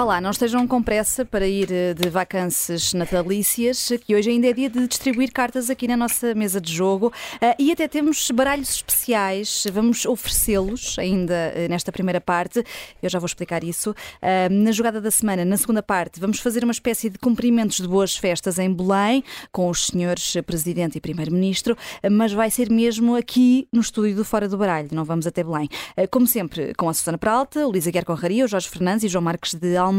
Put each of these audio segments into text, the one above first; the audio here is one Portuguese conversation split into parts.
Vá lá, não estejam com pressa para ir eh, de vacances natalícias, que hoje ainda é dia de distribuir cartas aqui na nossa mesa de jogo eh, e até temos baralhos especiais, vamos oferecê-los ainda eh, nesta primeira parte, eu já vou explicar isso. Na jogada da semana, na segunda parte, vamos fazer uma espécie de cumprimentos de boas festas em Belém com os senhores Presidente e Primeiro-Ministro, mas vai ser mesmo aqui no estúdio do Fora do Baralho, não vamos até Belém. Como sempre, com a Susana Peralta, o Guerra Conraria, o Jorge Fernandes e o João Marques de Almeida.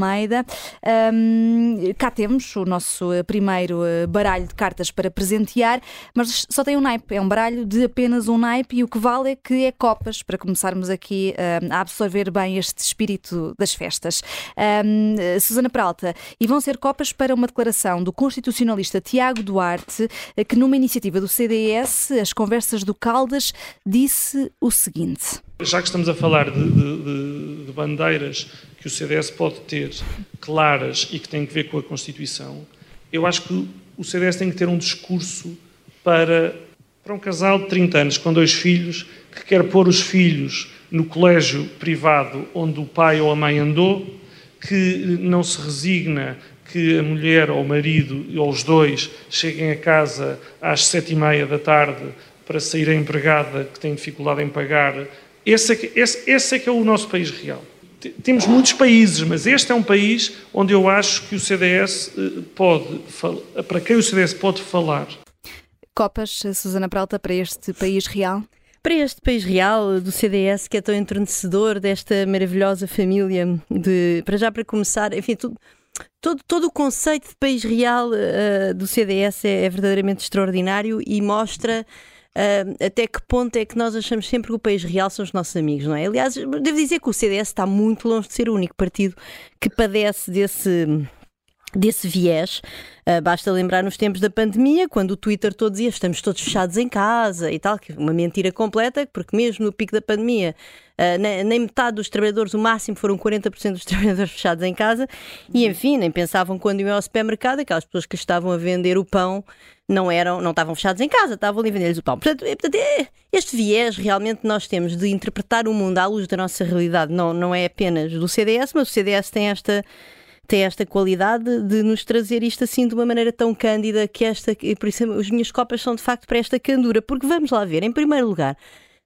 Um, cá temos o nosso primeiro eh, baralho de cartas para presentear, mas só tem um naipe. É um baralho de apenas um naipe e o que vale é que é copas para começarmos aqui um, a absorver bem este espírito das festas. Um, Susana Peralta, e vão ser copas para uma declaração do constitucionalista Tiago Duarte, eh, que numa iniciativa do CDS, as conversas do Caldas, disse o seguinte. Já que estamos a falar de, de, de, bandeiras que o CDS pode ter claras e que têm que ver com a Constituição, eu acho que o CDS tem que ter um discurso para, para um casal de 30 anos com dois filhos que quer pôr os filhos no colégio privado onde o pai ou a mãe andou, que não se resigna que a mulher ou o marido ou os dois cheguem a casa às sete e meia da tarde para sair a empregada que tem dificuldade em pagar esse é, que, esse, esse é que é o nosso país real. Temos muitos países, mas este é um país onde eu acho que o CDS eh, pode, para quem o CDS pode falar. Copas, Susana Pralta, para este país real? Para este país real do CDS que é tão entrenecedor desta maravilhosa família de, para já para começar, enfim, tudo, todo, todo o conceito de país real uh, do CDS é, é verdadeiramente extraordinário e mostra uh, até que ponto é que nós achamos sempre que o país real são os nossos amigos, não é? Aliás, devo dizer que o CDS está muito longe de ser o único partido que padece desse desse viés. Uh, basta lembrar nos tempos da pandemia, quando o Twitter todo dizia estamos todos fechados em casa e tal, que é uma mentira completa, porque mesmo no pico da pandemia, uh, nem, nem, metade dos trabalhadores, o máximo foram 40% dos trabalhadores fechados em casa, e enfim, nem pensavam quando iam ao supermercado, aquelas pessoas que estavam a vender o pão não eram, não estavam fechados em casa, estavam ali a vender-lhes o pão. Portanto, é, é, este viés realmente nós temos de interpretar o mundo à luz da nossa realidade, não, não é apenas do CDS, mas o CDS tem esta tem esta qualidade de nos trazer isto assim de uma maneira tão cândida que esta, por isso as minhas copas são de facto para esta candura, porque vamos lá ver, em primeiro lugar,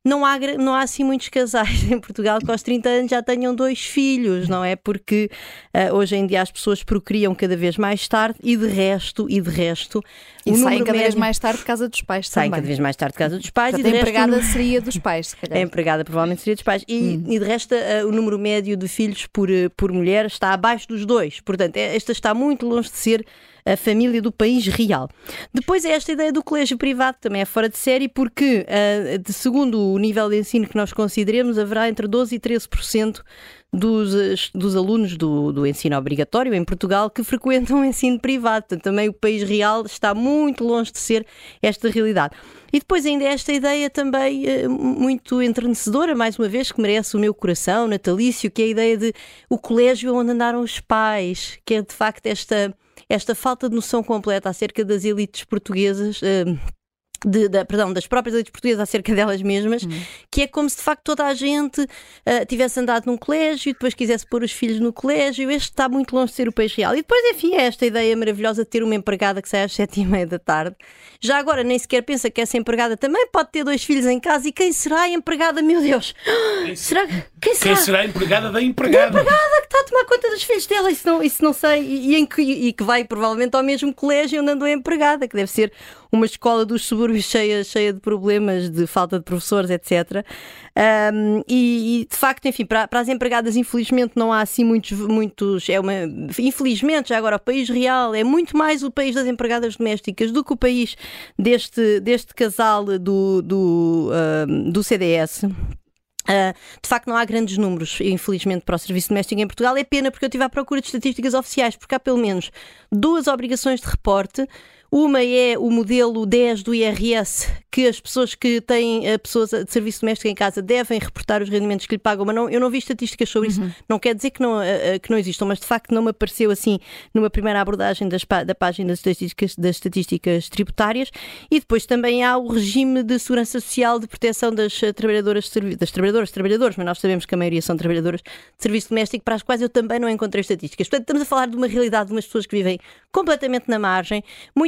não há, não há assim muitos casais em Portugal que aos 30 anos já tenham dois filhos, não é? Porque uh, hoje em dia as pessoas procriam cada vez mais tarde e de resto, e de resto. E saem cada médio... vez mais tarde de casa dos pais saem também. cada vez mais tarde de casa dos pais. Portanto, e a empregada seria dos pais, se calhar. A empregada provavelmente seria dos pais. E, hum. e de resto, uh, o número médio de filhos por, uh, por mulher está abaixo dos dois. Portanto, é, esta está muito longe de ser a família do país real. Depois é esta ideia do colégio privado, também é fora de série, porque, uh, de segundo o nível de ensino que nós consideremos, haverá entre 12% e 13% dos, dos alunos do, do ensino obrigatório em Portugal que frequentam o ensino privado. Portanto, também o país real está muito longe de ser esta realidade. E depois ainda esta ideia também uh, muito entrenecedora, mais uma vez, que merece o meu coração natalício, que é a ideia de o colégio onde andaram os pais, que é de facto esta esta falta de noção completa acerca das elites portuguesas. Uh, de, de, perdão, das próprias elites portuguesas acerca delas mesmas, uhum. que é como se de facto toda a gente uh, tivesse andado num colégio e depois quisesse pôr os filhos no colégio. Este está muito longe de ser o país real. E depois, enfim, é esta ideia maravilhosa de ter uma empregada que sai às sete e meia da tarde. Já agora nem sequer pensa que essa empregada também pode ter dois filhos em casa. E quem será a empregada? Meu Deus! Quem será? Quem será? Quem será a empregada da empregada? Da empregada que está a tomar conta dos filhos dela. Isso não, isso não sei. E, e, em que, e que vai provavelmente ao mesmo colégio onde andou a empregada, que deve ser uma escola dos subúrbios cheia, cheia de problemas, de falta de professores, etc. Um, e, e, de facto, enfim, para, para, as empregadas, infelizmente, não há assim muitos. muitos é uma, infelizmente, já agora, o país real é muito mais o país das empregadas domésticas do que o país deste, deste casal do, do, uh, do CDS. Uh, de facto, não há grandes números, infelizmente, para o serviço doméstico em Portugal. É pena porque eu estive à procura de estatísticas oficiais, porque há pelo menos duas obrigações de reporte Uma é o modelo 10 do IRS, que as pessoas que têm a pessoas de serviço doméstico em casa devem reportar os rendimentos que lhe pagam, mas não, eu não vi estatísticas sobre isso. Uhum. Não quer dizer que não, que não existam, mas de facto não me apareceu assim numa primeira abordagem das, da página das estatísticas, das estatísticas tributárias. E depois também há o regime de segurança social de proteção das trabalhadoras, das trabalhadoras, trabalhadores, mas nós sabemos que a maioria são trabalhadoras de serviço doméstico, para as quais eu também não encontrei estatísticas. Portanto, estamos a falar de uma realidade de umas pessoas que vivem completamente na margem,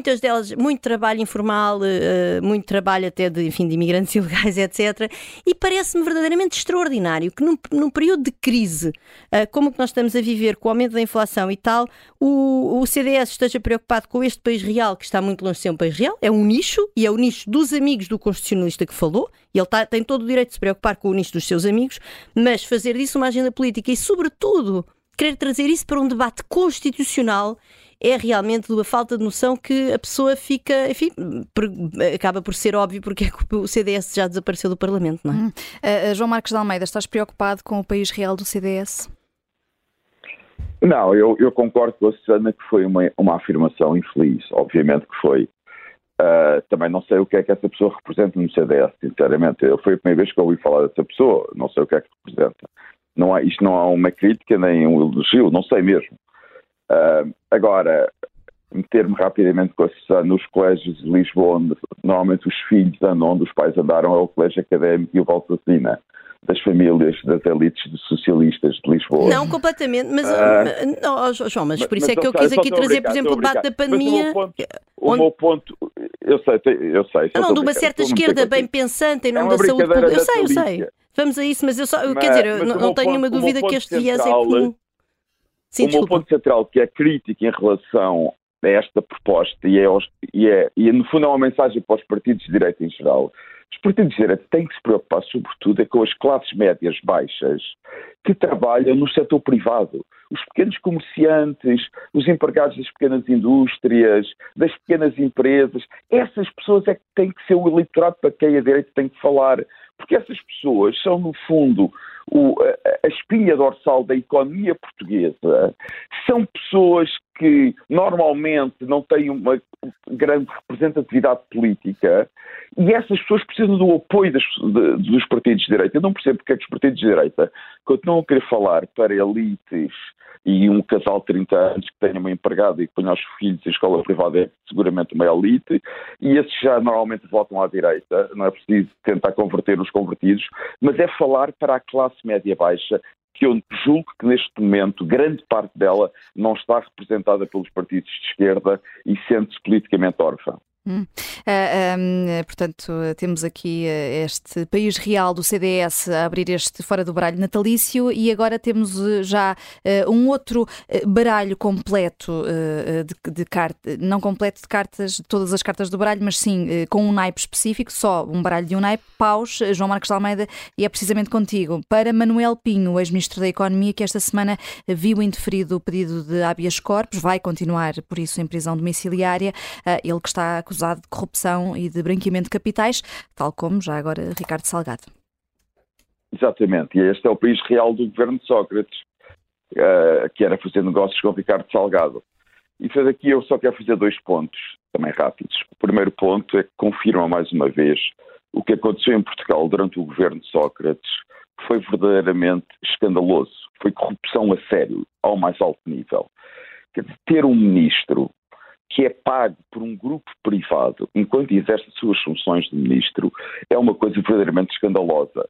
muitas delas muito trabalho informal, eh, muito trabalho até de, enfim, de imigrantes ilegais, etc. E parece-me verdadeiramente extraordinário que num, num período de crise, eh, como que nós estamos a viver, com o aumento da inflação e tal, o, o CDS esteja preocupado com este país real, que está muito longe de ser um país real, é um nicho, e é o nicho dos amigos do constitucionalista que falou, e ele tá, tem todo o direito de se preocupar com o nicho dos seus amigos, mas fazer disso uma agenda política e, sobretudo, querer trazer isso para um debate constitucional é realmente uma falta de noção que a pessoa fica, enfim, acaba por ser óbvio porque é que o CDS já desapareceu do Parlamento, não é? Hum. Uh, João Marcos de Almeida, estás preocupado com o país real do CDS? Não, eu, eu concordo com a Susana que foi uma, uma afirmação infeliz, obviamente que foi. Uh, também não sei o que é que essa pessoa representa no CDS, sinceramente. Eu, foi a primeira vez que eu ouvi falar dessa pessoa, não sei o que é que representa. Não há, isto não é uma crítica nem um elogio, não sei mesmo. Uh, agora, meter-me rapidamente com a Susana nos colégios de Lisboa, onde normalmente os filhos andam, onde os pais andaram, é o Colégio Académico e o Valsacina das famílias das elites de socialistas de Lisboa. Não, completamente, mas, uh, não, João, mas, por isso mas, é que eu quis aqui trazer, por exemplo, o debate da pandemia. O meu, ponto, eu sei, eu sei. Não, de uma certa esquerda bem pensante em nome é da saúde pública. Eu sei, eu sei. Vamos a isso, mas eu só, mas, quer dizer, não, não tenho nenhuma dúvida que este viés é comum. Sim, o desculpa. meu ponto central, que é crítico em relação a esta proposta, e é, e, é, e no fundo é uma mensagem para os partidos de direita em geral, os partidos de direita têm que se preocupar, sobretudo, é com as classes médias baixas que trabalham no setor privado. Os pequenos comerciantes, os empregados das pequenas indústrias, das pequenas empresas, essas pessoas é que têm que ser o eleitorado para quem a direita tem que falar. Porque essas pessoas são, no fundo, o, a, espinha dorsal da economia portuguesa. São pessoas que normalmente não têm uma grande representatividade política e essas pessoas precisam do apoio das, de, dos partidos de direita. Eu não percebo porque é que os partidos de direita continuam a querer falar para elites e um casal de 30 anos que tenha uma empregada e que ponha os filhos em escola privada é seguramente uma elite, e esses já normalmente votam à direita, não é preciso tentar converter os convertidos, mas é falar para a classe média baixa que eu julgo que neste momento grande parte dela não está representada pelos partidos de esquerda e sente-se politicamente órfã. Hum. Uh, um, portanto, temos aqui uh, este país real do CDS a abrir este fora do baralho natalício e agora temos uh, já um outro baralho completo de, de cartas, não completo de cartas, todas as cartas do baralho, mas sim com um naipe específico, só um baralho de um naipe, paus, João Marcos de Almeida, e é precisamente contigo. Para Manuel Pinho, ex-ministro da Economia, que esta semana viu indeferido o pedido de habeas corpus, vai continuar, por isso, em prisão domiciliária, ele que está acusado acusado de corrupção e de branqueamento de capitais, tal como já agora Ricardo Salgado. Exatamente, e este é o país real do governo de Sócrates, uh, que era fazer negócios com Ricardo Salgado. E foi daqui eu só quero fazer dois pontos, também rápidos. O primeiro ponto é que confirma mais uma vez o que aconteceu em Portugal durante o governo de Sócrates foi verdadeiramente escandaloso. Foi corrupção a sério, ao mais alto nível. Ter um ministro que é pago por um grupo privado enquanto exerce suas funções de ministro é uma coisa verdadeiramente escandalosa.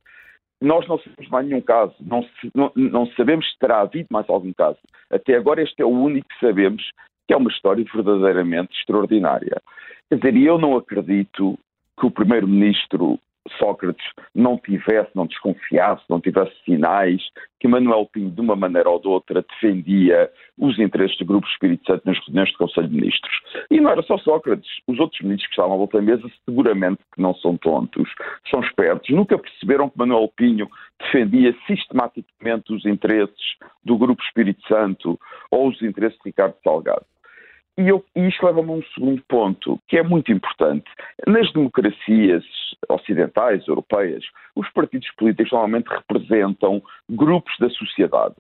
Nós não sabemos mais nenhum caso, não, não, não, sabemos se terá havido mais algum caso. Até agora este é o único que sabemos que é uma história verdadeiramente extraordinária. Quer dizer, eu não acredito que o primeiro-ministro Sócrates não tivesse, não desconfiasse, não tivesse sinais que Manuel Pinho, de uma maneira ou de outra, defendia os interesses do Grupo Espírito Santo nas reuniões do Conselho de Ministros. E não era só Sócrates, os outros ministros que estavam à volta da mesa seguramente que não são tontos, são espertos, nunca perceberam que Manuel Pinho defendia sistematicamente os interesses do Grupo Espírito Santo ou os interesses de Ricardo Salgado. E, eu, e isto leva-me a um segundo ponto, que é muito importante. Nas democracias ocidentais, europeias, os partidos políticos normalmente representam grupos da sociedade.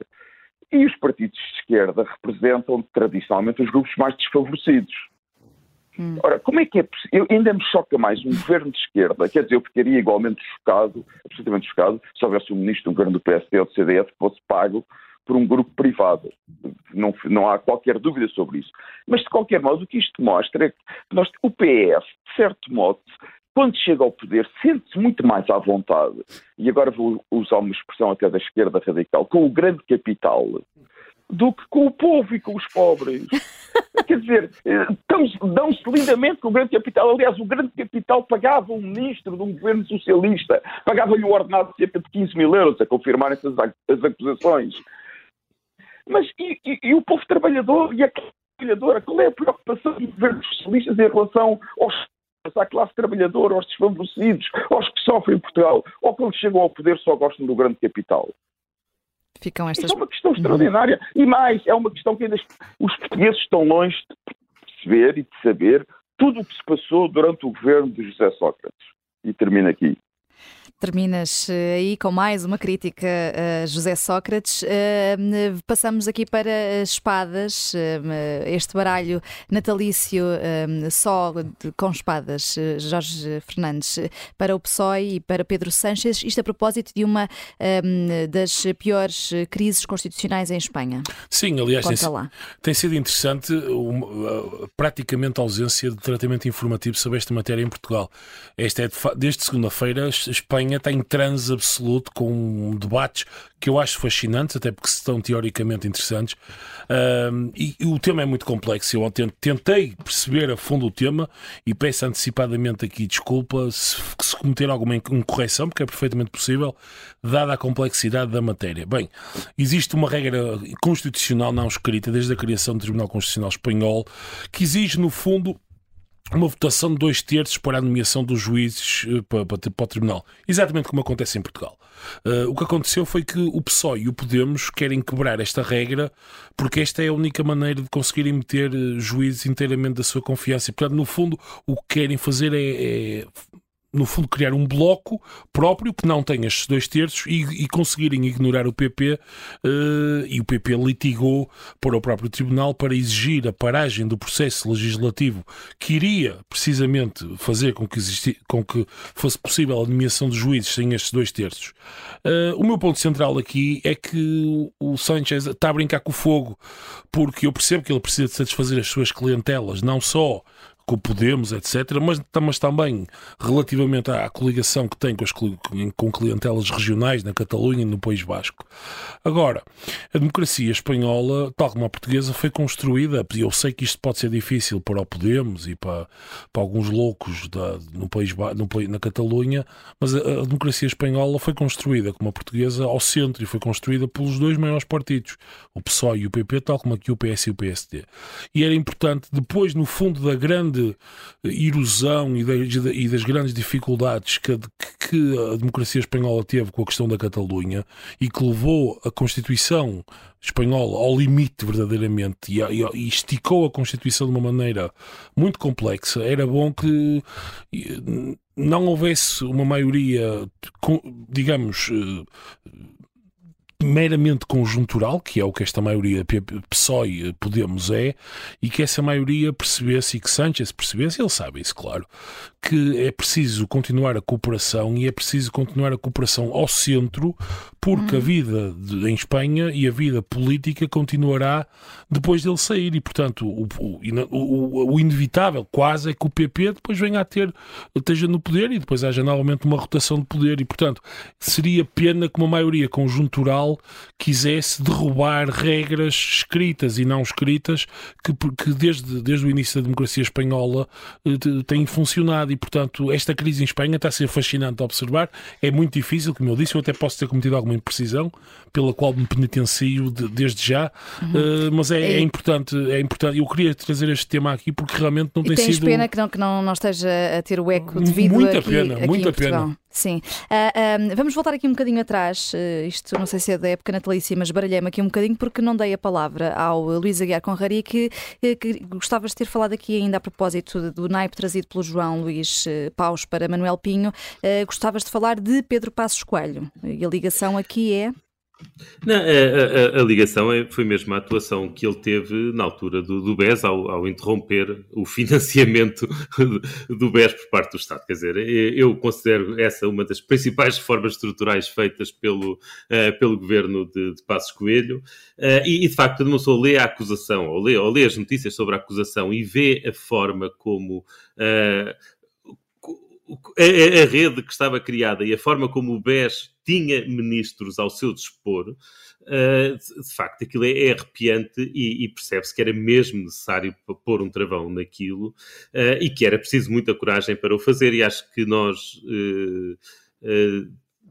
E os partidos de esquerda representam tradicionalmente os grupos mais desfavorecidos. Hum. Ora, como é que é possível? Ainda me choca mais um governo de esquerda, quer dizer, eu ficaria igualmente chocado, absolutamente chocado, se houvesse um ministro de um governo do PSD ou do CDS que fosse pago por um grupo privado. Não, não há qualquer dúvida sobre isso. Mas, de qualquer modo, o que isto mostra é que nós, o PS, de certo modo, quando chega ao poder, sente-se muito mais à vontade, e agora vou usar uma expressão até da esquerda radical, com o grande capital, do que com o povo e com os pobres. Quer dizer, dão-se lindamente com o grande capital. Aliás, o grande capital pagava um ministro de um governo socialista, pagava-lhe o ordenado de cerca de 15 mil euros, a confirmar essas as acusações. Mas e, e, e o povo trabalhador e a classe trabalhadora? Qual é a preocupação dos governos socialistas em relação aos à classe trabalhadora, aos desfavorecidos, aos que sofrem em Portugal, ou quando chegam ao poder só gostam do grande capital? Ficam estas... Isso é uma questão extraordinária. E mais, é uma questão que ainda os portugueses estão longe de perceber e de saber tudo o que se passou durante o governo de José Sócrates. E termino aqui. Terminas eh, aí com mais uma crítica a José Sócrates. Eh, passamos aqui para espadas, eh, este baralho natalício só com espadas, Jorge Fernandes, para o PSOE e para Pedro Sánchez, isto a propósito de uma das piores crises constitucionais em Espanha. Sim, aliás, tem, tem, sido interessante praticamente a ausência de tratamento informativo sobre esta matéria em Portugal. Esta é, desde segunda-feira, Espanha Espanha está em transe absoluto com debates que eu acho fascinantes, até porque estão teoricamente interessantes. Um, e, e, o tema é muito complexo. Eu tentei perceber a fundo o tema e peço antecipadamente aqui desculpa se, se cometer alguma incorreção, porque é perfeitamente possível, dada a complexidade da matéria. Bem, existe uma regra constitucional não escrita desde a criação do Tribunal Constitucional Espanhol que exige, no fundo, uma votação de dois terços para a nomeação dos juízes eh, para, para, para o Tribunal. Exatamente como acontece em Portugal. Uh, o que aconteceu foi que o PSOE e o Podemos querem quebrar esta regra porque esta é a única maneira de conseguirem meter eh, juízes inteiramente da sua confiança. E, portanto, no fundo, o que querem fazer é, é no fundo, criar um bloco próprio que não tenha estes dois terços e, e conseguirem ignorar o PP. Uh, eh, e o PP litigou para o próprio Tribunal para exigir a paragem do processo legislativo que iria precisamente fazer com que, existi, com que fosse possível a nomeação de juízes sem estes dois terços. Uh, o meu ponto central aqui é que o Sanchez está a brincar com o fogo, porque eu percebo que ele precisa de satisfazer as suas clientelas, não só com o Podemos, etc., mas, mas também relativamente à coligação que tem com, as, com clientelas regionais na Catalunha e no País Basco. Agora, a democracia espanhola, tal como a portuguesa, foi construída, e eu sei que isto pode ser difícil para o Podemos e para, para alguns loucos da, no país, no, na Catalunha, mas a, a democracia espanhola foi construída, como a portuguesa, ao centro e foi construída pelos dois maiores partidos, o PSOE e o PP, tal como aqui o PS e o PSD. E era importante, depois, no fundo da grande erosão e, das grandes dificuldades que, que a democracia espanhola teve com a questão da Catalunha e que levou a Constituição espanhola ao limite verdadeiramente e, e, esticou a Constituição de uma maneira muito complexa, era bom que não houvesse uma maioria, digamos, meramente conjuntural, que é o que esta maioria PSOE Podemos é, e que essa maioria percebesse e que Sánchez percebesse, ele sabe isso, claro, que é preciso continuar a cooperação e é preciso continuar a cooperação ao centro, porque a vida de, em Espanha e a vida política continuará depois dele sair. E, portanto, o, o, o, o inevitável quase é que o PP depois venha a ter, esteja no poder e depois haja novamente uma rotação de poder. E, portanto, seria pena que uma maioria conjuntural quisesse derrubar regras escritas e não escritas que, que desde, desde o início da democracia espanhola eh, têm funcionado e, portanto, esta crise em Espanha está a ser fascinante de observar. É muito difícil, como eu disse, eu até posso ter cometido alguma imprecisão, pela qual me penitencio de, desde já, uhum. uh, mas é, é, importante, é importante. Eu queria trazer este tema aqui porque realmente não e tem sido. pena que não, que não, não esteja a ter o eco devido muita aqui, pena, aqui muita pena. Sim. Uh, vamos voltar aqui um bocadinho atrás. Uh, isto não sei se é da época natalícia, mas baralhei-me aqui um bocadinho porque não dei a palavra ao Luís Aguiar Conrari, que, que gostavas de ter falado aqui ainda a propósito do naipe trazido pelo João Luís Paus para Manuel Pinho. gostavas de falar de Pedro Passos Coelho. E a ligação aqui é. Não, a, a, a, ligação é, foi mesmo a atuação que ele teve na altura do, do BES ao, ao, interromper o financiamento do BES por parte do Estado. Quer dizer, eu considero essa uma das principais reformas estruturais feitas pelo, uh, pelo governo de, de Passos Coelho uh, e, e, de facto, quando uma pessoa lê a acusação ou lê, ou lê as notícias sobre a acusação e vê a forma como uh, a, a, rede que estava criada e a forma como o BES tinha ministros ao seu dispor, uh, de facto, aquilo é, é arrepiante e, e percebe-se que era mesmo necessário pôr um travão naquilo uh, e que era preciso muita coragem para o fazer. E acho que nós. Uh,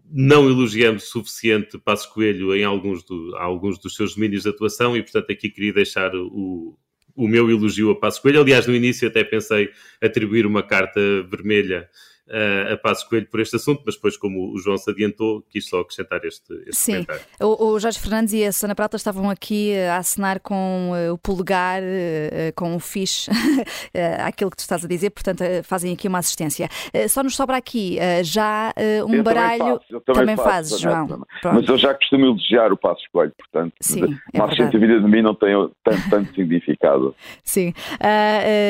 não elogiamos o suficiente Passo Coelho em alguns, do, alguns dos seus domínios de atuação e, portanto, aqui queria deixar o, o meu elogio a Passo Coelho. Aliás, no início até pensei atribuir uma carta vermelha uh, a Passo Coelho por este assunto, mas depois, como o João se adiantou, quis só acrescentar este, este Sim. comentário. O, o Jorge Fernandes e a Sana Prata estavam aqui a assinar com uh, o polegar, uh, com o fixe, aquilo que tu estás a dizer, portanto, fazem aqui uma assistência. só nos sobra aqui já um eu baralho. Também, faço, também, também fazes, João. Mas eu já costumo elogiar o Passo Coelho, portanto, Sim, é uma assistência vida de mim não tem tanto, tanto significado. Sim.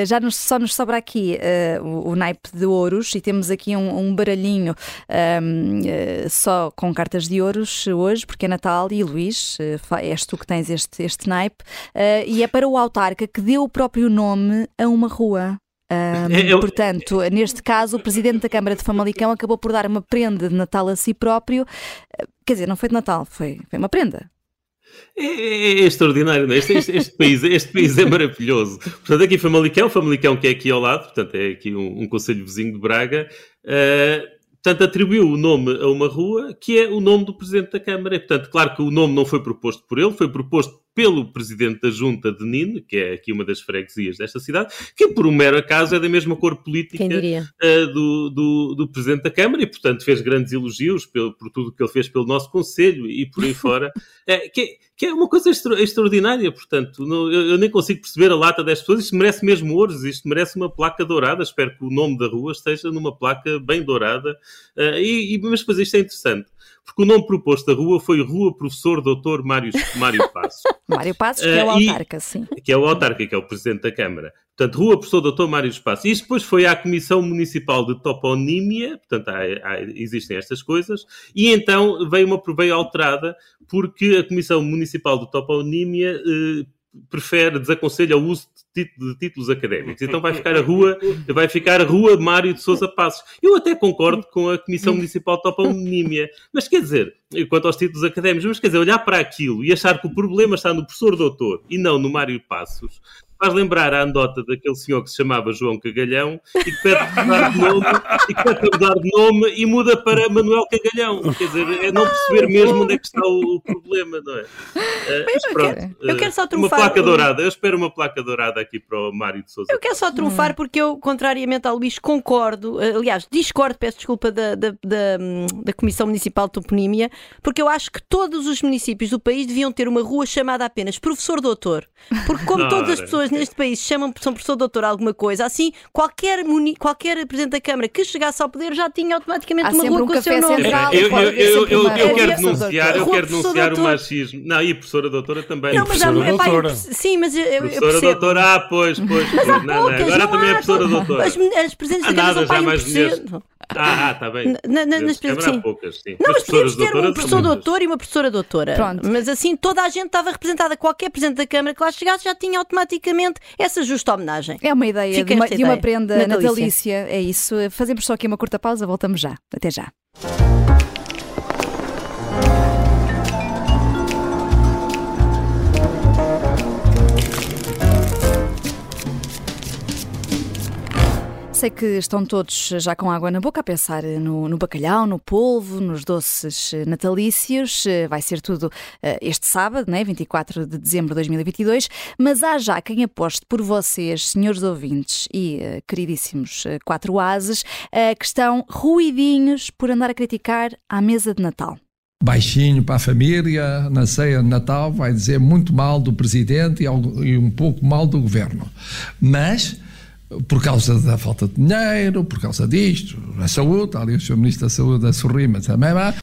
já nos, só nos sobra aqui o, o naipe de ouros e temos temos aqui um, um baralhinho um, eh, só com cartas de ouros hoje, porque é Natal e Luís, eh, és tu que tens este, este naipe, uh, e é para o autarca que deu o próprio nome a uma rua. Um, é, eu... Portanto, neste caso, o presidente da Câmara de Famalicão acabou por dar uma prenda de Natal a si próprio. Quer dizer, não foi de Natal, foi, foi uma prenda. É, é, é, extraordinário, não é? Este, este, este, país, este país é maravilhoso. Portanto, aqui Famalicão, Famalicão que é aqui ao lado, portanto, é aqui um, um conselho vizinho de Braga. Uh, portanto, atribuiu o nome a uma rua que é o nome do Presidente da Câmara. E, portanto, claro que o nome não foi proposto por ele, foi proposto pelo presidente da junta de Nine, que é aqui uma das freguesias desta cidade, que por um mero acaso é da mesma cor política uh, do, do, do, presidente da Câmara e, portanto, fez grandes elogios pelo, por tudo que ele fez pelo nosso Conselho e por aí fora, uh, que, que, é uma coisa extra, extraordinária, portanto, não, eu, eu, nem consigo perceber a lata das pessoas, isto merece mesmo ouros, isto merece uma placa dourada, espero que o nome da rua esteja numa placa bem dourada, uh, e, e, mas depois isto é interessante porque o nome proposto da rua foi Rua Professor Doutor Mário, Mário Passos. Mário Passos, que é o eh, autarca, sim. Que é o autarca, que é o Presidente da Câmara. Portanto, Rua Professor Doutor Mário Passos. Isto depois foi à Comissão Municipal de Toponímia, portanto, há, há, existem estas coisas, e então veio uma veio alterada, porque a Comissão Municipal de Toponímia eh, prefere, desaconselha o uso de títulos académicos. Então vai ficar a rua, vai ficar a rua Mário de Sousa Passos. Eu até concordo com a Comissão Municipal de Toponímia, mas quer dizer, quanto aos títulos académicos, mas quer dizer, olhar para aquilo e achar que o problema está no professor doutor e não no Mário Passos, faz lembrar a andota daquele senhor que se chamava João Cagalhão e que pede mudar de nome e que pede mudar de nome e muda para Manuel Cagalhão. Quer dizer, é não perceber mesmo onde é que está o, problema, não é? Uh, mas pronto, eu, quero, eu quero só trunfar. Uma placa dourada, eu espero uma placa dourada aqui para o Mário de Souza. Eu quero só trunfar porque eu, contrariamente ao Luís, concordo, eh, aliás, discordo, peço desculpa, da, da, da, da Comissão Municipal de Toponímia, porque eu acho que todos os municípios do país deviam ter uma rua chamada apenas Professor Doutor. Porque como todas as pessoas pessoas neste país chamam são professor doutor alguma coisa, assim, qualquer, muni, qualquer Presidente da Câmara que chegasse ao poder já tinha automaticamente Há uma rua um com o seu nome. Central, eu, eu, eu, eu, eu quero denunciar, eu quero denunciar o machismo. Não, e a professora doutora também. Não, mas professora há, doutora. sim, mas eu, eu professora doutora, ah, pois, pois. Mas há poucas, agora também é professora doutora. As, as presidentes da Câmara são mais mulheres. Ah, está bem. Na, na, nas sim. poucas, sim. Não, mas, mas podíamos ter um professor doutor e uma professora doutora. Pronto. Mas assim toda a gente estava representada. Qualquer presidente da Câmara que lá chegasse já tinha automaticamente essa justa homenagem. É uma ideia de uma, de uma, prenda natalícia. natalícia. É isso. Fazemos só aqui uma curta pausa, voltamos já. Até já. Sei que estão todos já com água na boca a pensar no, no, bacalhau, no polvo, nos doces natalícios. Vai ser tudo eh, este sábado, né? 24 de dezembro de 2022. Mas há já quem aposte por vocês, senhores ouvintes e eh, queridíssimos eh, quatro ases, que estão ruidinhos por andar a criticar à mesa de Natal baixinho para a família, na ceia de Natal, vai dizer muito mal do presidente e um pouco mal do governo. Mas por causa da falta de dinheiro, por causa disto, a saúde, ali o. Ministro da Saúde a sorrir, mas também vai.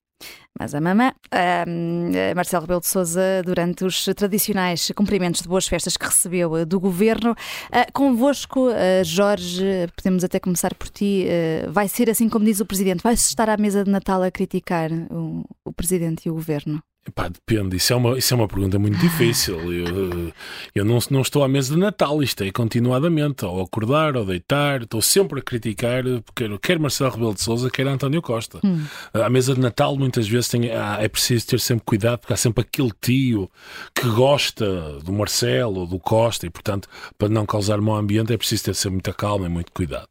mas a mamã. Uh, Marcelo Rebelo de Sousa, durante os tradicionais cumprimentos de boas festas que recebeu uh, do governo, uh, convosco, uh, Jorge, podemos até começar por ti. vai ser assim como diz o presidente? Vai-se estar à mesa de Natal a criticar o, o presidente e o governo? Epá, depende, isso é, uma, isso é uma pergunta muito difícil. Eu, eu não, não estou à mesa de Natal, isto é continuadamente, ao acordar, ao deitar, estou sempre a criticar, quer, quer Marcelo Rebelo de Souza, quer António Costa. Hum. À mesa de Natal, muitas vezes tem, é preciso ter sempre cuidado, porque há sempre aquele tio que gosta do Marcelo ou do Costa, e portanto, para não causar mau ambiente, é preciso ter sempre muita calma e muito cuidado.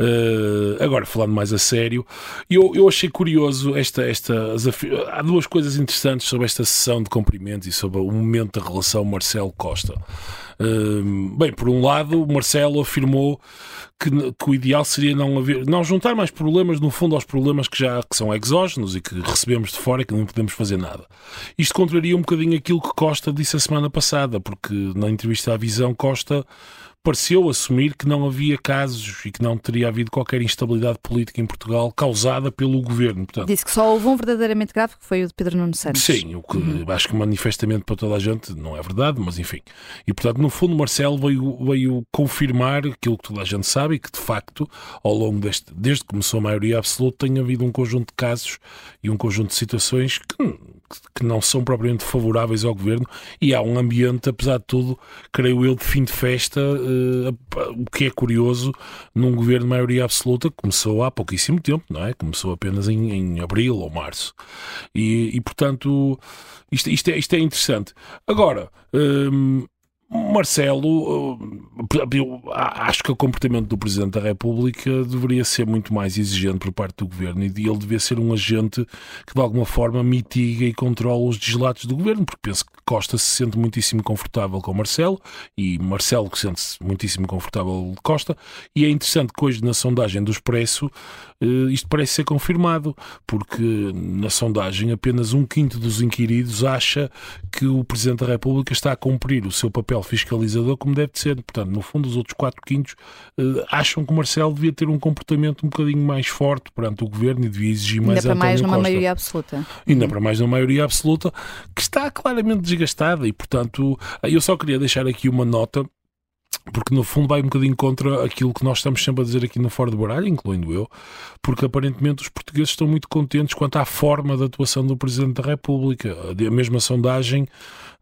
Uh, agora, falando mais a sério, eu, eu achei curioso esta, esta. Há duas coisas interessantes sobre esta sessão de cumprimentos e sobre o momento da relação Marcelo-Costa. Uh, bem, por um lado, Marcelo afirmou que, que, o ideal seria não, haver, não juntar mais problemas, no fundo, aos problemas que já que são exógenos e que recebemos de fora e que não podemos fazer nada. Isto contraria um bocadinho aquilo que Costa disse a semana passada, porque na entrevista à Visão, Costa pareceu assumir que não havia casos e que não teria havido qualquer instabilidade política em Portugal causada pelo governo. Portanto, Disse que só houve um verdadeiramente grave, que foi o de Pedro Nuno Santos. Sim, o que uhum. acho que manifestamente para toda a gente não é verdade, mas enfim. E portanto, no fundo, Marcelo veio, veio confirmar aquilo que toda a gente sabe e que de facto, ao longo deste, desde que começou a maioria absoluta, tem havido um conjunto de casos e um conjunto de situações que que não são propriamente favoráveis ao governo e há um ambiente, apesar de tudo, creio eu, de fim de festa, uh, o que é curioso num governo de maioria absoluta que começou há pouquíssimo tempo, não é? Começou apenas em, em abril ou março. E, e portanto, isto, isto, é, isto é interessante. Agora, um, Marcelo, eh, eu acho que o comportamento do Presidente da República deveria ser muito mais exigente por parte do Governo e ele devia ser um agente que de alguma forma mitiga e controla os deslatos do Governo, porque penso que Costa se sente muitíssimo confortável com Marcelo e Marcelo que sente-se muitíssimo confortável de Costa. E é interessante que hoje na sondagem do Expresso isto parece ser confirmado, porque na sondagem apenas um quinto dos inquiridos acha que o Presidente da República está a cumprir o seu papel fiscalizador como deve ser. Portanto, no fundo, os outros quatro quintos uh, acham que o Marcelo devia ter um comportamento um bocadinho mais forte perante o governo e devia exigir mais Ainda para mais numa Costa. maioria absoluta. Ainda uhum. para mais numa maioria absoluta que está claramente desgastada e, portanto, eu só queria deixar aqui uma nota porque no fundo vai um bocadinho contra aquilo que nós estamos sempre a dizer aqui no Fora do Baralho, incluindo eu, porque aparentemente os portugueses estão muito contentes quanto à forma da atuação do Presidente da República. A mesma sondagem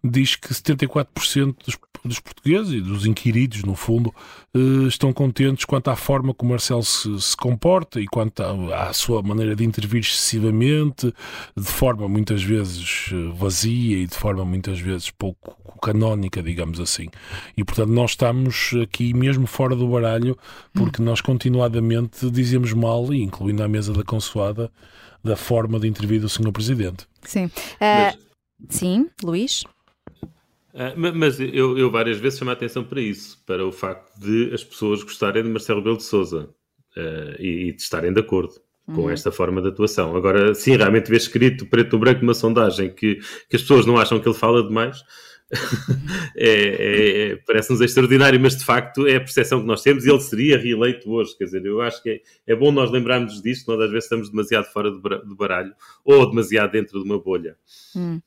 diz que 74% dos, dos, portugueses e dos inquiridos, no fundo, eh, estão contentes quanto à forma como Marcelo se, se comporta e quanto à, à, sua maneira de intervir excessivamente, de forma muitas vezes eh, vazia e de forma muitas vezes pouco canónica, digamos assim. E portanto nós estamos aqui mesmo fora do baralho porque hum. nós continuadamente dizemos mal, e incluindo a mesa da consoada, da forma de intervir do Sr. Presidente. Sim. Uh, Mas... Sim, Luís? Uh, mas eu, eu, várias vezes chamo a atenção para isso, para o facto de as pessoas gostarem de Marcelo Rebelo de Souza uh, e, e, de estarem de acordo uhum. com esta forma de atuação. Agora, sim, realmente ver escrito preto ou branco numa sondagem que, que as pessoas não acham que ele fala demais, é, é, é, parece-nos extraordinário, mas de facto é a percepção que nós temos e ele seria reeleito hoje. Quer dizer, eu acho que é, é bom nós lembrarmos disto, nós às vezes estamos demasiado fora do baralho ou demasiado dentro de uma bolha. Hum.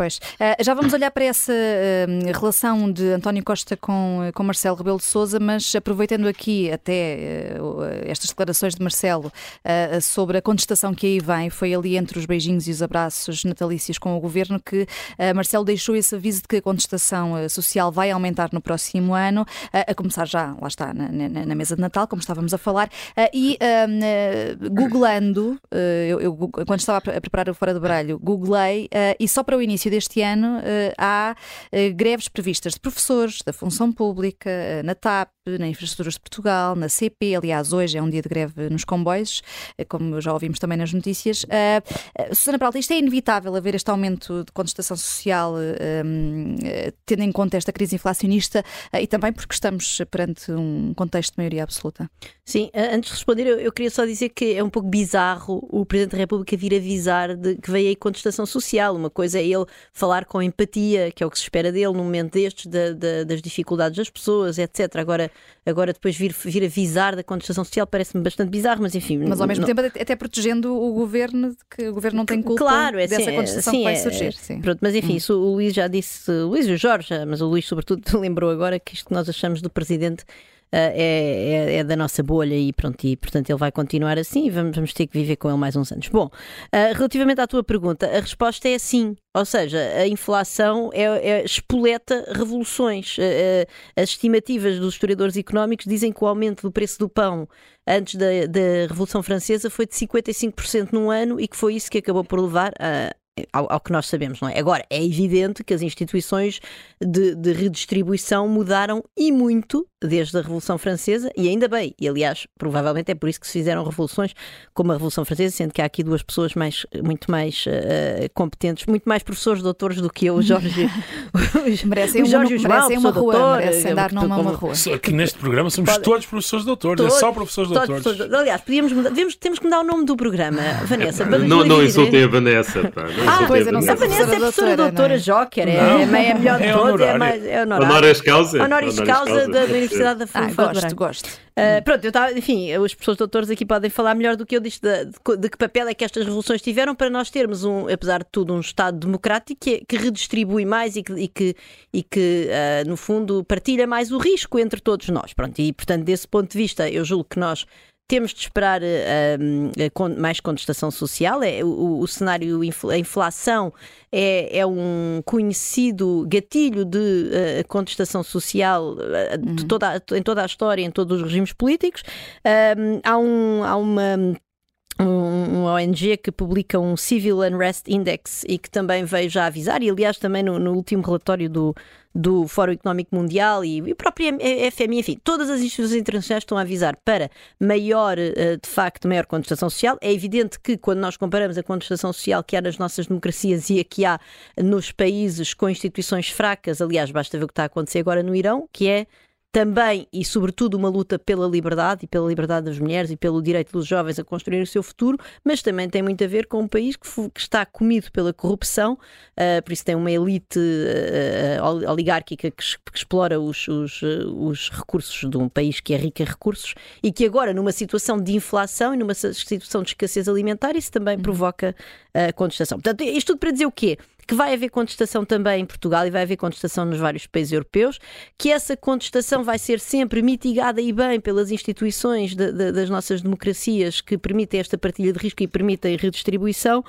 Pois. Uh, já vamos olhar para essa uh, relação de António Costa com, com Marcelo Rebelo de Souza, mas aproveitando aqui até uh, estas declarações de Marcelo sobre a contestação que aí vem, foi ali entre os beijinhos e os abraços natalícios com o governo que Marcelo deixou esse aviso de que a contestação social vai aumentar no próximo ano, a começar já, lá está, na, na, na, mesa de Natal, como estávamos a falar, e googlando, eu, eu, quando estava a preparar o Fora do Baralho, googlei e só para o início deste ano eh, há eh, greves previstas de professores, da função pública, eh, na TAP, na Infraestruturas de Portugal, na CP. Aliás, hoje é um dia de greve nos comboios, como já ouvimos também nas notícias. Susana Peralta, isto é inevitável haver este aumento de contestação social, tendo em conta esta crise inflacionista e também porque estamos perante um contexto de maioria absoluta. Sim, antes de responder, eu queria só dizer que é um pouco bizarro o Presidente da República vir avisar de que veio aí contestação social. Uma coisa é ele falar com empatia, que é o que se espera dele no momento destes, da, da, das dificuldades das pessoas, etc. Agora, agora depois vir, vir avisar da contestação social parece-me bastante bizarro, mas enfim. Mas ao mesmo não... tempo até protegendo o governo, que o governo não tem culpa claro, é, dessa sim, contestação sim, que vai é, surgir. Sim. Pronto, mas enfim, hum. isso o Luís já disse, o Luís e o Jorge, mas o Luís sobretudo lembrou agora que isto que nós achamos do presidente é, é, é, da nossa bolha e pronto, e portanto ele vai continuar assim e vamos, vamos ter que viver com ele mais uns anos. Bom, uh, relativamente à tua pergunta, a resposta é sim. Ou seja, a inflação é, é espoleta revoluções. Uh, as estimativas dos historiadores económicos dizem que o aumento do preço do pão antes da, da Revolução Francesa foi de 55% num ano e que foi isso que acabou por levar a, ao, ao, que nós sabemos, não é? Agora, é evidente que as instituições de, de, redistribuição mudaram e muito desde a Revolução Francesa, e ainda bem, e aliás, provavelmente é por isso que se fizeram revoluções como a Revolução Francesa, sendo que há aqui duas pessoas mais, muito mais uh, competentes, muito mais professores doutores do que eu, o Jorge. merecem o Jorge uma, merecem uma rua, doutor, merecem andar numa uma rua. Aqui neste programa somos Pode... todos professores doutores, todos, é só professores doutores. Todos, aliás, podíamos mudar, devemos, temos que mudar o nome do programa, Vanessa. não, não insultem a Vanessa. Pá, ah, pois, eu não sei. A Vanessa é professora doutora, é? Joker, é, é, melhor de todos, é mais. É honoris causa. Honoris causa da Universidade da Fundação. Ah, gosto, gosto. Uh, pronto, eu estava, enfim, os professores doutores aqui podem falar melhor do que eu disto de, que papel é que estas revoluções tiveram para nós termos, um, apesar de tudo, um Estado democrático que, que redistribui mais e que, e que, e que uh, no fundo, partilha mais o risco entre todos nós. Pronto, e portanto, desse ponto de vista, eu julgo que nós temos de esperar uh, mais contestação social. É, o, o cenário, a inflação é, é, um conhecido gatilho de uh, contestação social uh, de uhum. toda, em toda a história, em todos os regimes políticos. há, um, há uma um, ONG que publica um Civil Unrest Index e que também veio já avisar, e aliás também no, no último relatório do, do Fórum Económico Mundial e, e próprio FMI, enfim, todas as instituições internacionais estão a avisar para maior, eh, de facto, maior contestação social. É evidente que quando nós comparamos a contestação social que há nas nossas democracias e a que há nos países com instituições fracas, aliás, basta ver o que está a acontecer agora no Irão, que é também e sobretudo uma luta pela liberdade e pela liberdade das mulheres e pelo direito dos jovens a construir o seu futuro, mas também tem muito a ver com um país que, que está comido pela corrupção, uh, por isso tem uma elite uh, oligárquica que, que explora os, os, os, recursos de um país que é rico em recursos e que agora, numa situação de inflação e numa situação de escassez alimentar, isso também uhum. provoca uh, contestação. Portanto, isto tudo para dizer o quê? Que vai haver contestação também em Portugal e vai haver contestação nos vários países europeus, que essa contestação vai ser sempre mitigada e bem pelas instituições de, de, das nossas democracias que permitem esta partilha de risco e permitem redistribuição,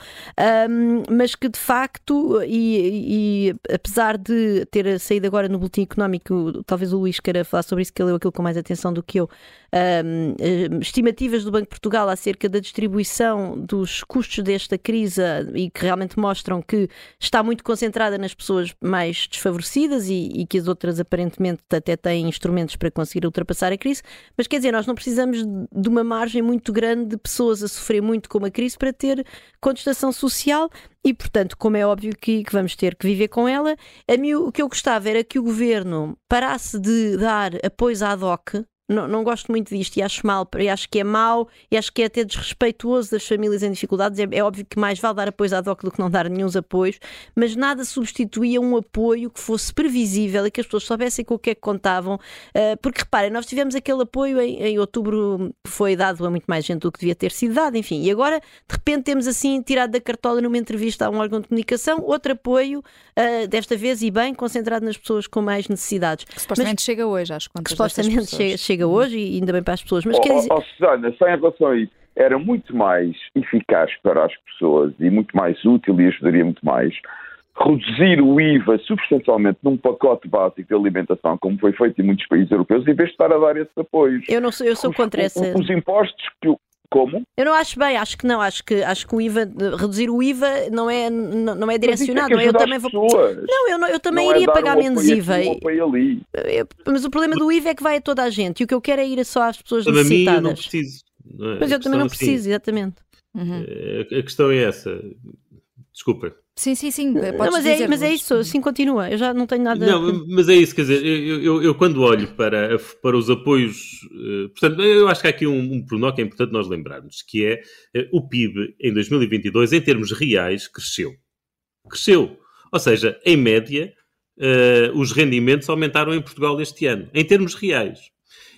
um, mas que de facto, e, e, apesar de ter saído agora no Boletim Económico, talvez o Luís queira falar sobre isso, que ele leu aquilo com mais atenção do que eu, um, estimativas do Banco de Portugal acerca da distribuição dos custos desta crise e que realmente mostram que está muito concentrada nas pessoas mais desfavorecidas e, e, que as outras aparentemente até têm instrumentos para conseguir ultrapassar a crise. Mas quer dizer, nós não precisamos de uma margem muito grande de pessoas a sofrer muito com a crise para ter contestação social e, portanto, como é óbvio que, que, vamos ter que viver com ela, a mim o que eu gostava era que o governo parasse de dar apoios à DOC não, não gosto muito disto e acho mal, e acho que é mau e acho que é até desrespeituoso das famílias em dificuldades. É, é óbvio que mais vale dar apoios à DOC do que não dar nenhum apoios, mas nada substituía um apoio que fosse previsível e que as pessoas soubessem com o que é que contavam. Uh, porque reparem, nós tivemos aquele apoio em, em outubro, foi dado a muito mais gente do que devia ter sido dado, enfim, e agora de repente temos assim tirado da cartola numa entrevista a um órgão de comunicação outro apoio, uh, desta vez e bem, concentrado nas pessoas com mais necessidades. Que supostamente mas, chega hoje, acho que supostamente chega, chega chega hoje e ainda bem para as pessoas. Mas oh, quer dizer... oh, Susana, só em relação a isso, era muito mais eficaz para as pessoas e muito mais útil e ajudaria muito mais reduzir o IVA substancialmente num pacote básico de alimentação, como foi feito em muitos países europeus, em vez de estar a dar esses apoios. Eu não sou, eu sou os, contra essa. Os impostos que o como? Eu não acho bem, acho que não, acho que, acho que o IVA, reduzir o IVA não é, não, não é direcionado. É eu também vou. Não, eu, não, eu também não é iria é pagar menos IVA. ali. Eu, mas o problema do IVA é que vai a toda a gente e o que eu quero é ir só às pessoas necessitadas. A mim eu não preciso. Não é? Mas eu também não preciso, assim. exatamente. Uhum. A questão é essa. Desculpa. Sim, sim, sim. Não, mas, é, mas é isso, assim continua. Eu já não tenho nada. Não, mas é isso, quer dizer, eu, eu, eu quando olho para, para os apoios. Uh, portanto, eu acho que há aqui um, um pormenor que é importante nós lembrarmos, que é uh, o PIB em 2022, em termos reais, cresceu. Cresceu. Ou seja, em média, uh, os rendimentos aumentaram em Portugal este ano, em termos reais.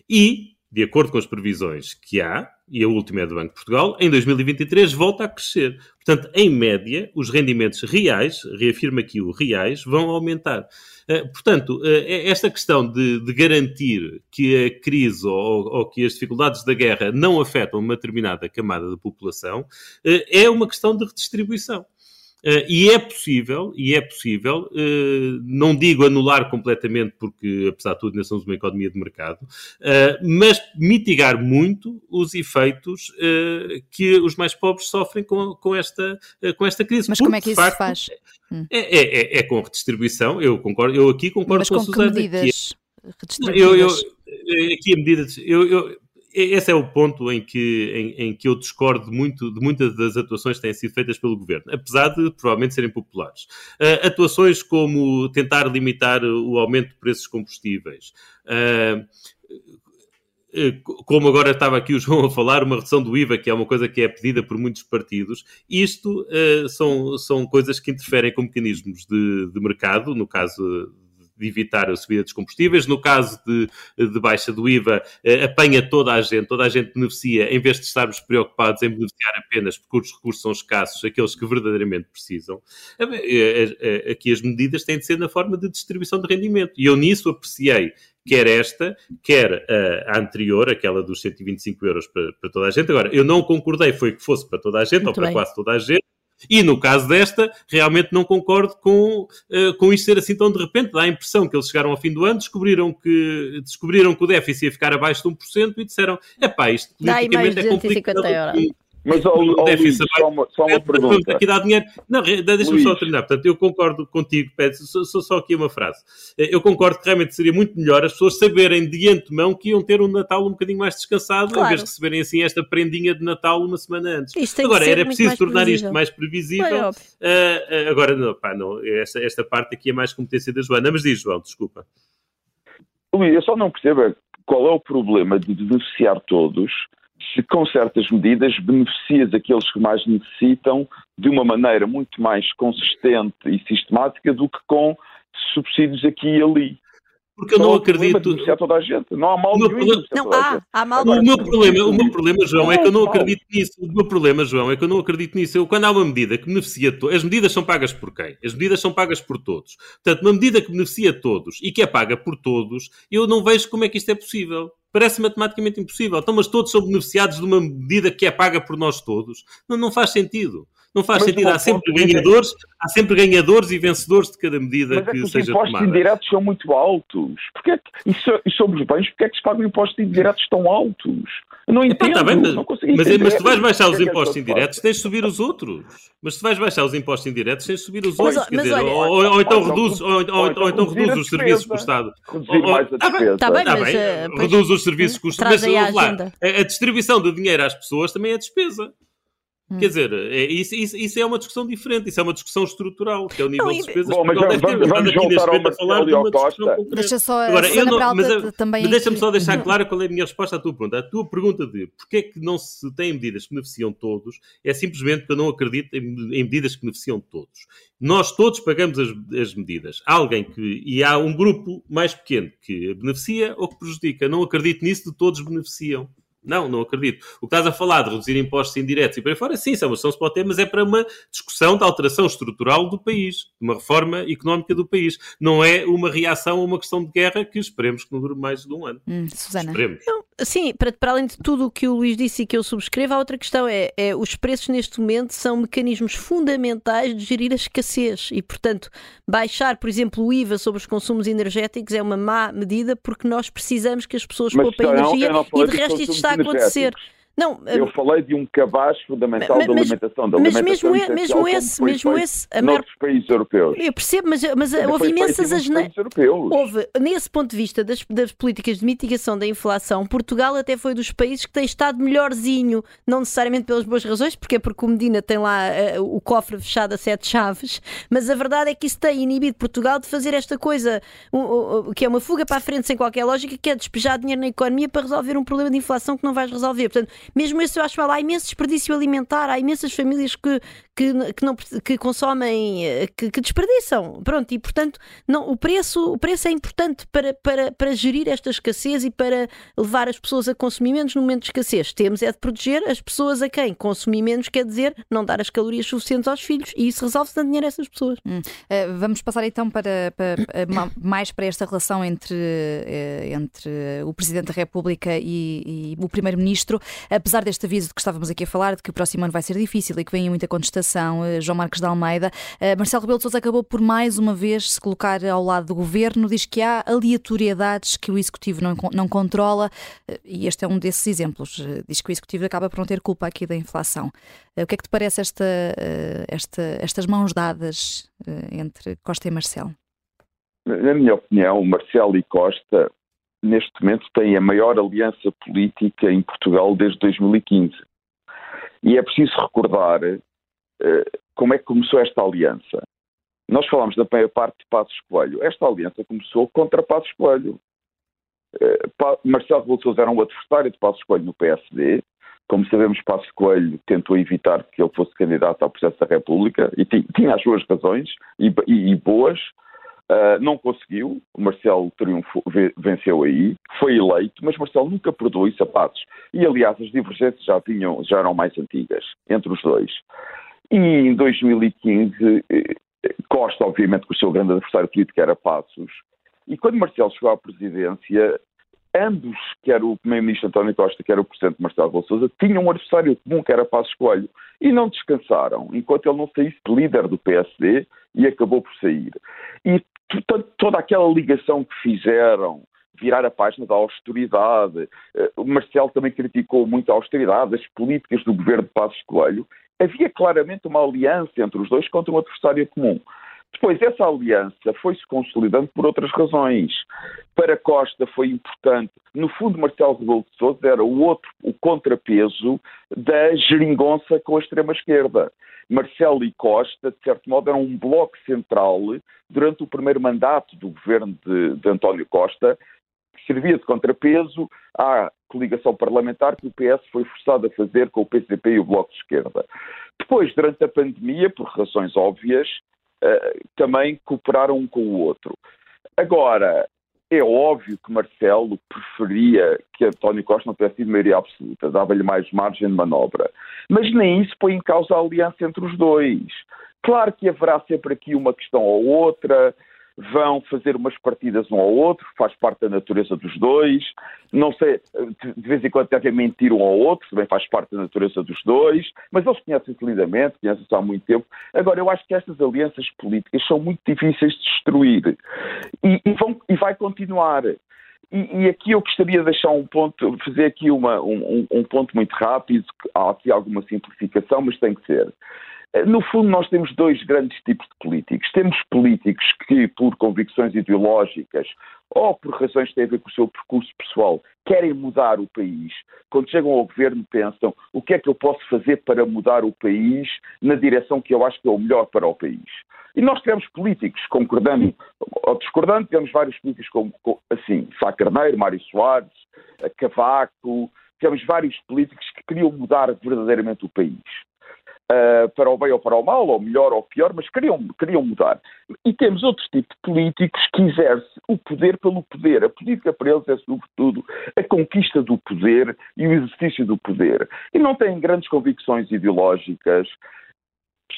E, de acordo com as previsões que há, e a última é do Banco de Portugal, em 2023 volta a crescer. Portanto, em média, os rendimentos reais, reafirma aqui o reais, vão aumentar. Uh, portanto, uh, esta questão de, de, garantir que a crise ou, ou, que as dificuldades da guerra não afetam uma determinada camada da população uh, é uma questão de redistribuição. Uh, e é possível, e é possível, uh, não digo anular completamente, porque apesar de tudo ainda somos uma economia de mercado, uh, mas mitigar muito os efeitos que os mais pobres sofrem com, com, esta, com esta crise. Mas porque, como é que isso facto, se faz? É, é, é, é, com redistribuição, eu concordo, eu aqui concordo mas com, com a Susana. medidas que é, eu, eu, aqui a medidas, eu, eu esse é o ponto em que, em, em, que eu discordo muito de muitas das atuações que têm sido feitas pelo governo, apesar de provavelmente serem populares. Uh, atuações como tentar limitar o aumento de preços combustíveis. Uh, como agora estava aqui o João a falar, uma redução do IVA, que é uma coisa que é pedida por muitos partidos, isto uh, são, são coisas que interferem com mecanismos de, de mercado, no caso de evitar a subida dos combustíveis. No caso de, de baixa do IVA, eh, apanha toda a gente, toda a gente beneficia, em vez de estarmos preocupados em beneficiar apenas porque os recursos são escassos, aqueles que verdadeiramente precisam. Eh, eh, aqui as medidas têm de ser na forma de distribuição de rendimento. E eu nisso apreciei quer esta, quer a, anterior, aquela dos 125 euros para, para, toda a gente. Agora, eu não concordei, foi que fosse para toda a gente, Muito ou para bem. quase toda a gente, e no caso desta, realmente não concordo com, uh, com isto ser assim tão de repente. Dá a impressão que eles chegaram ao fim do ano, descobriram que, descobriram que o déficit ia ficar abaixo de 1% e disseram: é pá, isto politicamente é complicado. Euros. Mas, ao, ao Luís, só, uma, só uma pergunta. Aqui dá dinheiro. Não, deixa-me só terminar. Portanto, eu concordo contigo, Pedro, só, só, só, aqui uma frase. Eh, eu concordo que realmente seria muito melhor as pessoas saberem de antemão que iam ter um Natal um bocadinho mais descansado, claro. em vez de receberem assim esta prendinha de Natal uma semana antes. Agora, era preciso tornar isto mais previsível. Uh, agora, não, pá, não, esta, esta parte aqui é mais competência da Joana. Mas diz, João, desculpa. Luís, eu só não percebo qual é o problema de beneficiar todos se com certas medidas beneficias aqueles que mais necessitam de uma maneira muito mais consistente e sistemática do que com subsídios aqui e ali. Porque eu não, não acredito. toda a gente. Não há mal nenhum. Não, há, há mal o meu problema, o meu problema, João, é que eu não acredito nisso. O meu problema, João, é que eu não acredito nisso. Eu, quando há uma medida que beneficia todos, as medidas são pagas por quem? As medidas são pagas por todos. Portanto, uma medida que beneficia todos e que é paga por todos, eu não vejo como é que isto é possível parece matematicamente impossível. Então, mas todos são beneficiados de uma medida que é paga por nós todos. Não, não faz sentido. Não faz mas sentido. Há sempre ganhadores, é... há sempre ganhadores e vencedores de cada medida mas é que, que seja tomada. Os impostos indiretos são muito altos. Porquê é que, e, sobre os bens, porquê é que se pagam impostos indiretos tão altos? Eu não entendo. Epá, tá bem, mas, não mas, é, mas tu vais baixar os é impostos indiretos, tens de subir os outros. Mas se vais baixar os impostos indiretos, tens de subir os outros. Mas, dizer, ou, então reduz, ou, então, reduz os serviços que o Estado. Reduzir mais a despesa. Está bem, tá reduz os serviços que o Estado. Mas lá, a, a distribuição de dinheiro às pessoas também é despesa. Hum. Quer dizer, é, isso, isso, isso, é uma discussão diferente, isso é uma discussão estrutural, que é o nível não, de despesas bom, mas vamos, vamos, vamos voltar ao Marcelo e ao Costa. Deixa só Agora, eu não, mas, também mas deixa-me só deixar claro qual é a minha resposta à tua pergunta. A tua pergunta de porquê é que não se têm medidas que beneficiam todos é simplesmente porque eu não acredito em, em medidas que beneficiam todos. Nós todos pagamos as, as, medidas. Há alguém que. E há um grupo mais pequeno que beneficia ou que prejudica. Não acredito nisso de todos beneficiam. Não, não acredito. O que estás a falar de reduzir impostos indiretos e para aí fora, sim, isso é uma solução se pode ter, mas é para uma discussão de alteração estrutural do país, de uma reforma económica do país. Não é uma reação a uma questão de guerra que esperemos que não dure mais de um ano. Hum, Susana. Esperemos. Não, sim, para, para além de tudo o que o Luís disse e que eu subscrevo, a outra questão é, é os preços neste momento são mecanismos fundamentais de gerir a escassez e, portanto, baixar, por exemplo, o IVA sobre os consumos energéticos é uma má medida porque nós precisamos que as pessoas poupem energia e de resto isto está acontecer. Não, eu falei de um cabaz fundamental mas, da alimentação, da mas alimentação mesmo, mesmo esse, mesmo esse, a maior... países europeus. Eu percebo, mas, mas houve imensas asneiras. Houve, nesse ponto de vista das, das, políticas de mitigação da inflação, Portugal até foi dos países que tem estado melhorzinho, não necessariamente pelas boas razões, porque é porque o Medina tem lá uh, o cofre fechado a sete chaves, mas a verdade é que isso tem inibido Portugal de fazer esta coisa, uh, uh, que é uma fuga para a frente sem qualquer lógica, que é despejar dinheiro na economia para resolver um problema de inflação que não vais resolver. Portanto, mesmo esse eu acho mal, há imenso desperdício alimentar, há imensas famílias que, que, que, não, que consomem, eh, que, que desperdiçam. Pronto, e portanto, não, o, preço, o preço é importante para, para, para gerir esta escassez e para levar as pessoas a consumir menos no momento de escassez. Temos é de proteger as pessoas a quem consumir menos, quer dizer, não dar as calorias suficientes aos filhos, e isso resolve-se dando dinheiro a essas pessoas. Hum. Uh, vamos passar então para, para, mais para esta relação entre, uh, entre o Presidente da República e, e o Primeiro-Ministro. Apesar deste aviso de que estávamos aqui a falar, de que o próximo ano vai ser difícil e que vem muita contestação, uh, João Marcos de Almeida, Marcelo Rebelo de Sousa acabou por mais uma vez se colocar ao lado do Governo, diz que há aleatoriedades que o Executivo não, não controla, e este é um desses exemplos. Diz que o Executivo acaba por não ter culpa aqui da inflação. O que é que te parece esta, esta, estas mãos dadas entre Costa e Marcelo? Na minha opinião, Marcelo e Costa, neste momento, têm a maior aliança política em Portugal desde 2015. E é preciso recordar uh, como é que começou esta aliança. Nós falamos da primeira parte de Passos Coelho. Esta aliança começou contra Passos Coelho. Uh, Marcelo Rebelo Sousa era um adversário de Passos Coelho no PSD. Como sabemos, Passos Coelho tentou evitar que ele fosse candidato ao processo da República e tinha as suas razões e, e, e boas. Uh, não conseguiu, Marcelo venceu aí, foi eleito, mas Marcelo nunca perdoou os sapatos. E aliás, as divergências já, vinham, já eram mais antigas entre os dois. E em 2015, eh, Costa, obviamente, que o seu grande adversário político era Passos, e quando Marcelo chegou à presidência, ambos, quer o primeiro-ministro António Costa, quer o presidente Marcelo Rebelo Sousa, tinham um adversário comum, que era Passos Coelho, e não descansaram, enquanto ele não saísse líder do PSD, e acabou por sair. E toda aquela ligação que fizeram, virar a página da austeridade, eh, o Marcelo também criticou muito a austeridade, as políticas do governo de Passos Coelho, havia claramente uma aliança entre os dois contra um adversário comum. Depois, essa aliança foi-se consolidando por outras razões. Para Costa foi importante, no fundo, Marcelo Rebelo de Sousa era o outro, o contrapeso da geringonça com a extrema-esquerda. Marcelo e Costa, de certo modo, eram um bloco central durante o primeiro mandato do governo de, de António Costa, que servia de contrapeso à coligação parlamentar que o PS foi forçado a fazer com o PCP e o Bloco de Esquerda. Depois, durante a pandemia, por razões óbvias, uh, também cooperaram um com o outro. Agora, é óbvio que Marcelo preferia que António Costa não tivesse tido maioria absoluta, dava-lhe mais margem de manobra. Mas nem isso põe em causa a aliança entre os dois. Claro que haverá sempre aqui uma questão ou outra, vão fazer umas partidas um ao outro, faz parte da natureza dos dois. Não sei, de vez em quando devem mentir um ao outro, também faz parte da natureza dos dois, mas eles conhecem-se lindamente, conhecem-se há muito tempo. Agora, eu acho que estas alianças políticas são muito difíceis de destruir e, e, vão, e vai continuar. E, e, aqui eu gostaria de deixar um ponto, fazer aqui uma, um, um ponto muito rápido, há aqui alguma simplificação, mas tem que ser. No fundo, nós temos dois grandes tipos de políticos. Temos políticos que, por convicções ideológicas ou por razões que têm a ver com o seu percurso pessoal, querem mudar o país. Quando chegam ao governo, pensam o que é que eu posso fazer para mudar o país na direção que eu acho que é o melhor para o país. E nós tivemos políticos, concordando ou discordando, tivemos vários políticos como, assim, Sá Carneiro, Mário Soares, Cavaco, tivemos vários políticos que queriam mudar verdadeiramente o país uh, para o bem ou para o mal, ou melhor ou pior, mas queriam, queriam mudar. E temos outro tipo de políticos que exerce o poder pelo poder. A política para eles é, sobretudo, a conquista do poder e o exercício do poder. E não têm grandes convicções ideológicas,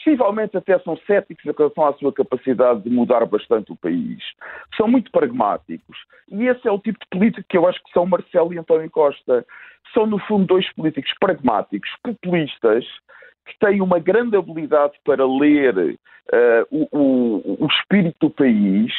possivelmente até são céticos em relação à sua capacidade de mudar bastante o país. São muito pragmáticos. E esse é o tipo de político que eu acho que são Marcelo e António Costa. São, no fundo, dois políticos pragmáticos, populistas, que têm uma grande habilidade para ler uh, o, o, o, espírito do país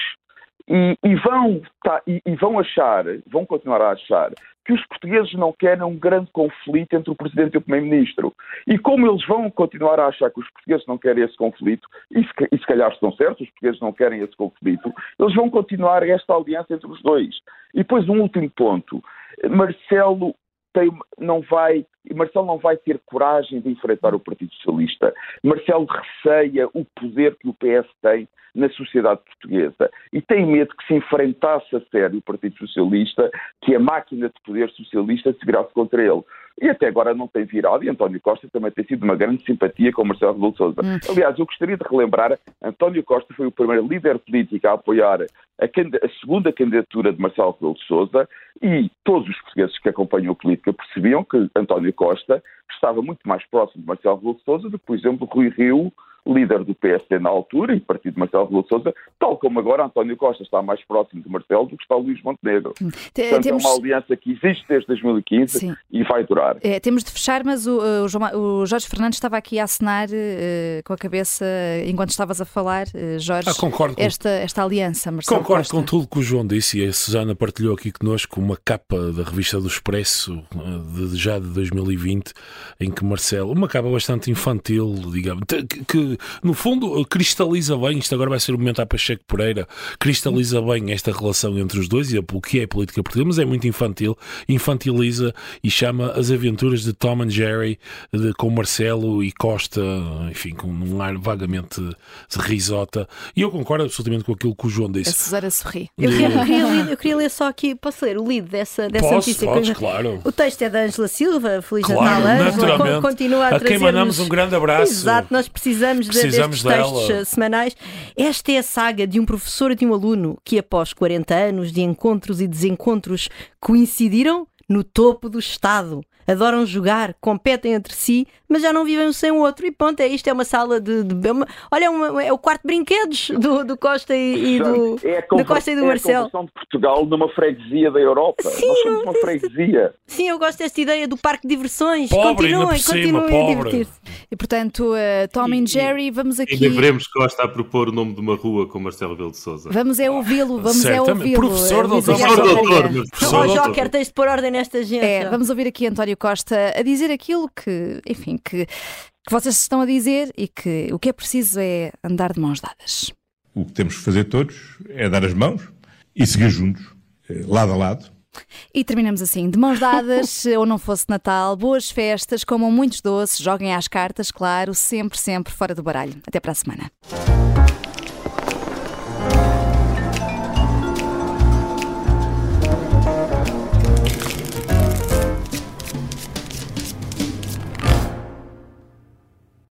e, e, vão, tá, e, e, vão achar, vão continuar a achar, que os portugueses não querem um grande conflito entre o Presidente e o Primeiro-Ministro. E como eles vão continuar a achar que os portugueses não querem esse conflito, e se, e se calhar estão certos, os portugueses não querem esse conflito, eles vão continuar esta aliança entre os dois. E depois um último ponto. Marcelo tem, não vai, Marcelo não vai ter coragem de enfrentar o Partido Socialista. Marcelo receia o poder que o PS tem na sociedade portuguesa e tem medo que se enfrentasse a sério o Partido Socialista, que a máquina de poder socialista se virasse contra ele. E até agora não tem virado, e António Costa também tem sido uma grande simpatia com Marcelo Rebelo de Sousa. Hum. Aliás, eu gostaria de relembrar, António Costa foi o primeiro líder político a apoiar a, a segunda candidatura de Marcelo Rebelo de Sousa e todos os portugueses que acompanham a política percebiam que António Costa estava muito mais próximo de Marcelo Rebelo de Sousa do que, por exemplo, Rui Rio líder do PSD na altura e partido de Marcelo Rebelo de Sousa, tal como agora António Costa está mais próximo de Marcelo do que está Luís Montenegro. Hum. Portanto, temos... é uma aliança que existe desde 2015 Sim. e vai durar. É, temos de fechar, mas o, o, Jorge Fernandes estava aqui a assinar uh, com a cabeça enquanto estavas a falar, uh, Jorge, ah, concordo esta, esta aliança, Marcelo Concordo Costa. com tudo que o João disse e a Susana partilhou aqui connosco uma capa da revista do Expresso de, de, já de 2020 em que Marcelo, uma capa bastante infantil, digamos, que, que no fundo, cristaliza bem, isto agora vai ser o momento à Pacheco Pereira, cristaliza bem esta relação entre os dois e o que é a política portuguesa, mas é muito infantil, infantiliza e chama as aventuras de Tom and Jerry de, com Marcelo e Costa, enfim, com um ar vagamente risota. E eu concordo absolutamente com aquilo que o João disse. A Susana sorri. Eu queria, eu, queria ler, eu queria, ler, só aqui, posso ler o lead dessa, dessa Posso, notícia? Podes, claro. O texto é da Ângela Silva, Feliz claro, Natal, Ângela. Continua a, a quem mandamos um grande abraço. Exato, nós precisamos, precisamos destes textos dela. semanais. Esta é a saga de um professor e de um aluno que, após 40 anos de encontros e desencontros, coincidiram no topo do Estado adoram jogar, competem entre si, mas já não vivem um sem o outro. E pronto, é isto, é uma sala de. de uma, olha, é, uma, é, o quarto de brinquedos do, do Costa e, e do, é do Costa e do é Marcelo. A de Portugal numa freguesia da Europa. Sim, Nós somos uma freguesia. Sim, eu gosto desta ideia do parque de diversões. Pobre, continuem, continuem a divertir-se. E portanto, uh, Tom e, Jerry, vamos aqui. Ainda veremos Costa a propor o nome de uma rua com Marcelo Rebelo de Souza. Vamos é ouvi-lo, vamos é ouvi-lo. Professor doutor. Professor doutor. Ó, Joker, tens de pôr ordem nesta gente. É, vamos ouvir aqui António Costa a dizer aquilo que, enfim, que, que vocês estão a dizer e que o que é preciso é andar de mãos dadas. O que temos que fazer todos é dar as mãos e seguir juntos, eh, lado a lado. E terminamos assim, de mãos dadas, ou não fosse Natal, boas festas, comam muitos doces, joguem às cartas, claro, sempre, sempre fora do baralho. Até para a semana.